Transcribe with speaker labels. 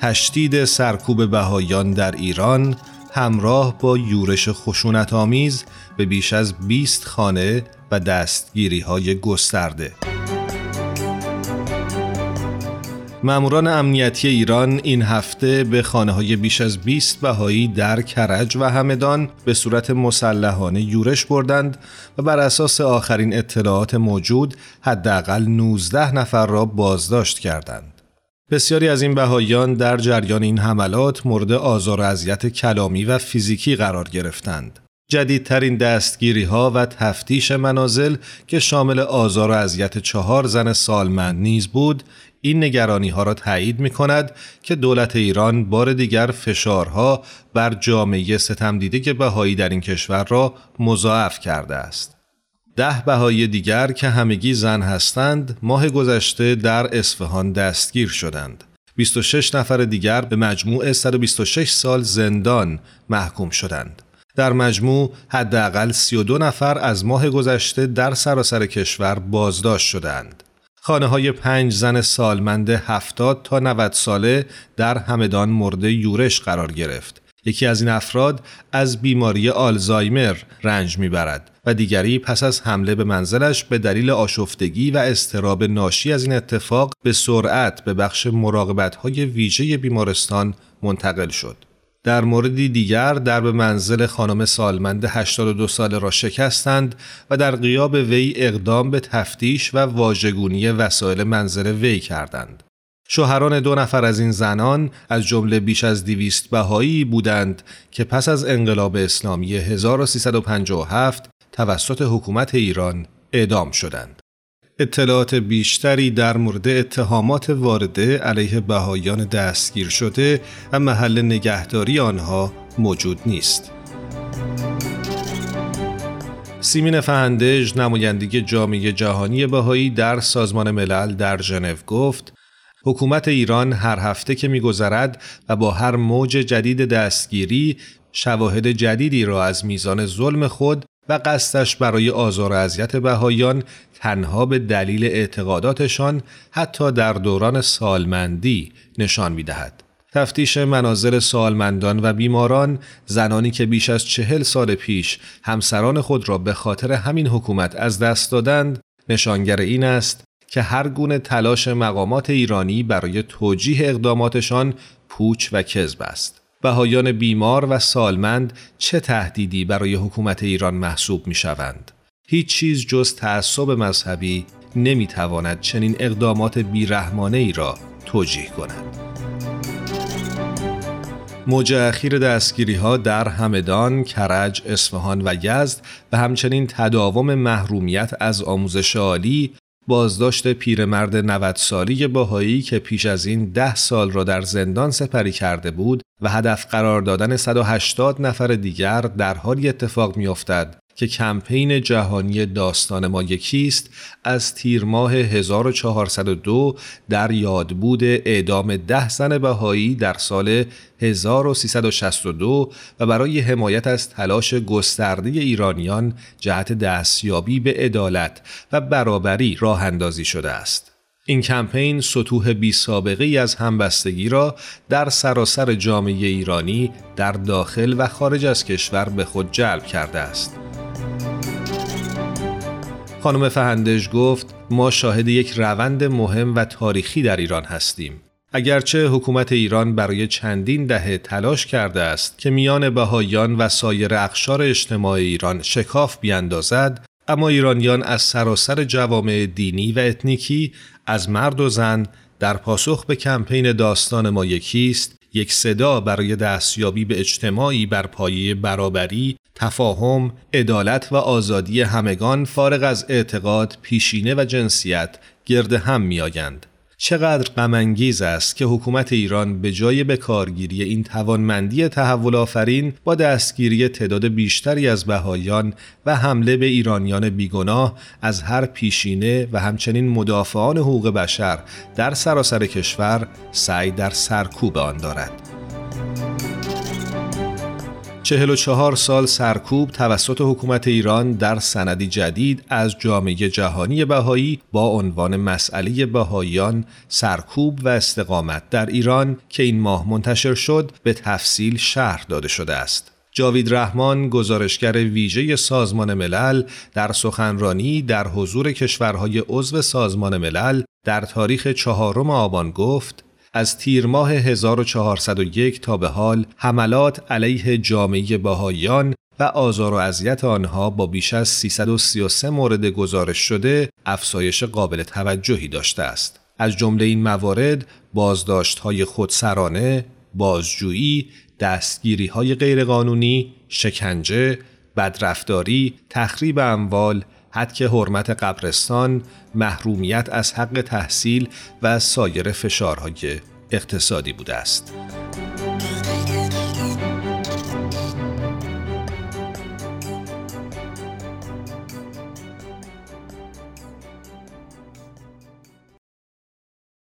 Speaker 1: تشدید سرکوب بهایان در ایران همراه با یورش خشونت آمیز به بیش از 20 خانه و دستگیری های گسترده. ماموران امنیتی ایران این هفته به خانه های بیش از 20 بهایی در کرج و همدان به صورت مسلحانه یورش بردند و بر اساس آخرین اطلاعات موجود حداقل 19 نفر را بازداشت کردند. بسیاری از این بهاییان در جریان این حملات مورد آزار و اذیت کلامی و فیزیکی قرار گرفتند. جدیدترین دستگیری ها و تفتیش منازل که شامل آزار و اذیت چهار زن سالمند نیز بود این نگرانی ها را تایید می کند که دولت ایران بار دیگر فشارها بر جامعه ستمدیده بهایی در این کشور را مضاعف کرده است. ده بهایی دیگر که همگی زن هستند ماه گذشته در اصفهان دستگیر شدند. 26 نفر دیگر به مجموع 126 سال زندان محکوم شدند. در مجموع حداقل 32 نفر از ماه گذشته در سراسر کشور بازداشت شدند. خانه های پنج زن سالمند 70 تا 90 ساله در همدان مورد یورش قرار گرفت. یکی از این افراد از بیماری آلزایمر رنج می‌برد و دیگری پس از حمله به منزلش به دلیل آشفتگی و استراب ناشی از این اتفاق به سرعت به بخش مراقبت های ویژه بیمارستان منتقل شد. در موردی دیگر درب منزل خانم سالمند 82 ساله را شکستند و در قیاب وی اقدام به تفتیش و واژگونی وسایل منزل وی کردند. شوهران دو نفر از این زنان از جمله بیش از دیویست بهایی بودند که پس از انقلاب اسلامی 1357 توسط حکومت ایران اعدام شدند. اطلاعات بیشتری در مورد اتهامات وارده علیه بهایان دستگیر شده و محل نگهداری آنها موجود نیست. سیمین فهندج نمایندگی جامعه جهانی بهایی در سازمان ملل در ژنو گفت حکومت ایران هر هفته که میگذرد و با هر موج جدید دستگیری شواهد جدیدی را از میزان ظلم خود و قصدش برای آزار و اذیت بهایان تنها به دلیل اعتقاداتشان حتی در دوران سالمندی نشان می‌دهد. تفتیش منازل سالمندان و بیماران زنانی که بیش از چهل سال پیش همسران خود را به خاطر همین حکومت از دست دادند نشانگر این است که هر گونه تلاش مقامات ایرانی برای توجیه اقداماتشان پوچ و کذب است. بهایان بیمار و سالمند چه تهدیدی برای حکومت ایران محسوب می شوند؟ هیچ چیز جز تعصب مذهبی نمی تواند چنین اقدامات بیرحمانه ای را توجیه کند. موج اخیر دستگیری ها در همدان، کرج، اصفهان و یزد و همچنین تداوم محرومیت از آموزش عالی بازداشت پیرمرد 90 سالی باهایی که پیش از این ده سال را در زندان سپری کرده بود و هدف قرار دادن 180 نفر دیگر در حالی اتفاق میافتد که کمپین جهانی داستان ما یکیست از تیر ماه 1402 در یادبود اعدام ده زن بهایی در سال 1362 و برای حمایت از تلاش گسترده ایرانیان جهت دستیابی به عدالت و برابری راه اندازی شده است. این کمپین سطوح بی سابقه از همبستگی را در سراسر جامعه ایرانی در داخل و خارج از کشور به خود جلب کرده است. خانم فهندش گفت ما شاهد یک روند مهم و تاریخی در ایران هستیم. اگرچه حکومت ایران برای چندین دهه تلاش کرده است که میان بهایان و سایر اقشار اجتماع ایران شکاف بیاندازد اما ایرانیان از سراسر جوامع دینی و اتنیکی از مرد و زن در پاسخ به کمپین داستان ما یکیست یک صدا برای دستیابی به اجتماعی بر پایه برابری، تفاهم، عدالت و آزادی همگان فارغ از اعتقاد، پیشینه و جنسیت گرد هم میآیند. چقدر غمانگیز است که حکومت ایران به جای به کارگیری این توانمندی تحول آفرین با دستگیری تعداد بیشتری از بهایان و حمله به ایرانیان بیگناه از هر پیشینه و همچنین مدافعان حقوق بشر در سراسر کشور سعی در سرکوب آن دارد. 44 سال سرکوب توسط حکومت ایران در سندی جدید از جامعه جهانی بهایی با عنوان مسئله بهاییان سرکوب و استقامت در ایران که این ماه منتشر شد به تفصیل شرح داده شده است. جاوید رحمان گزارشگر ویژه سازمان ملل در سخنرانی در حضور کشورهای عضو سازمان ملل در تاریخ چهارم آبان گفت از تیر ماه 1401 تا به حال حملات علیه جامعه بهاییان و آزار و اذیت آنها با بیش از 333 مورد گزارش شده افزایش قابل توجهی داشته است. از جمله این موارد بازداشت های خودسرانه، بازجویی، دستگیری های غیرقانونی، شکنجه، بدرفتاری، تخریب اموال، حد حرمت قبرستان، محرومیت از حق تحصیل و سایر فشارهای اقتصادی بوده است.